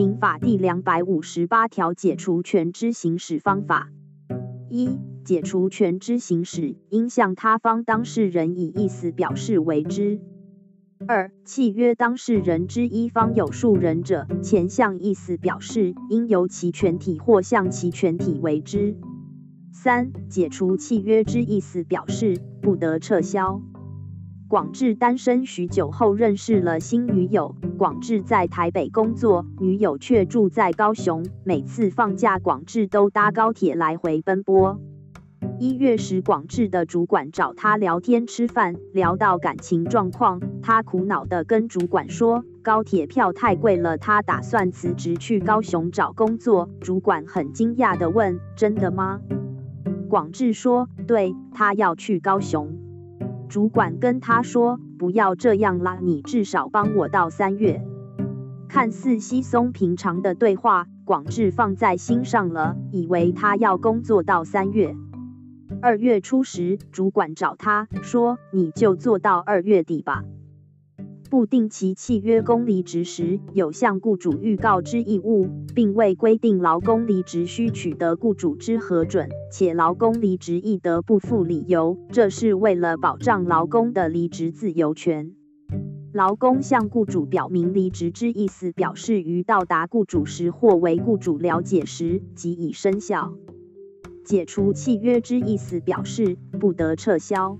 民法第两百五十八条解除权之行使方法：一、解除权之行使，应向他方当事人以意思表示为之。二、契约当事人之一方有数人者，前项意思表示，应由其全体或向其全体为之。三、解除契约之意思表示，不得撤销。广志单身许久后认识了新女友，广志在台北工作，女友却住在高雄，每次放假，广志都搭高铁来回奔波。一月时，广志的主管找他聊天吃饭，聊到感情状况，他苦恼地跟主管说，高铁票太贵了，他打算辞职去高雄找工作。主管很惊讶地问：“真的吗？”广志说：“对，他要去高雄。”主管跟他说：“不要这样啦，你至少帮我到三月。”看似稀松平常的对话，广志放在心上了，以为他要工作到三月。二月初时，主管找他说：“你就做到二月底吧。”不定期契约工离职时，有向雇主预告之义务，并未规定劳工离职需取得雇主之核准，且劳工离职亦得不附理由，这是为了保障劳工的离职自由权。劳工向雇主表明离职之意思，表示于到达雇主时或为雇主了解时即已生效。解除契约之意思表示不得撤销。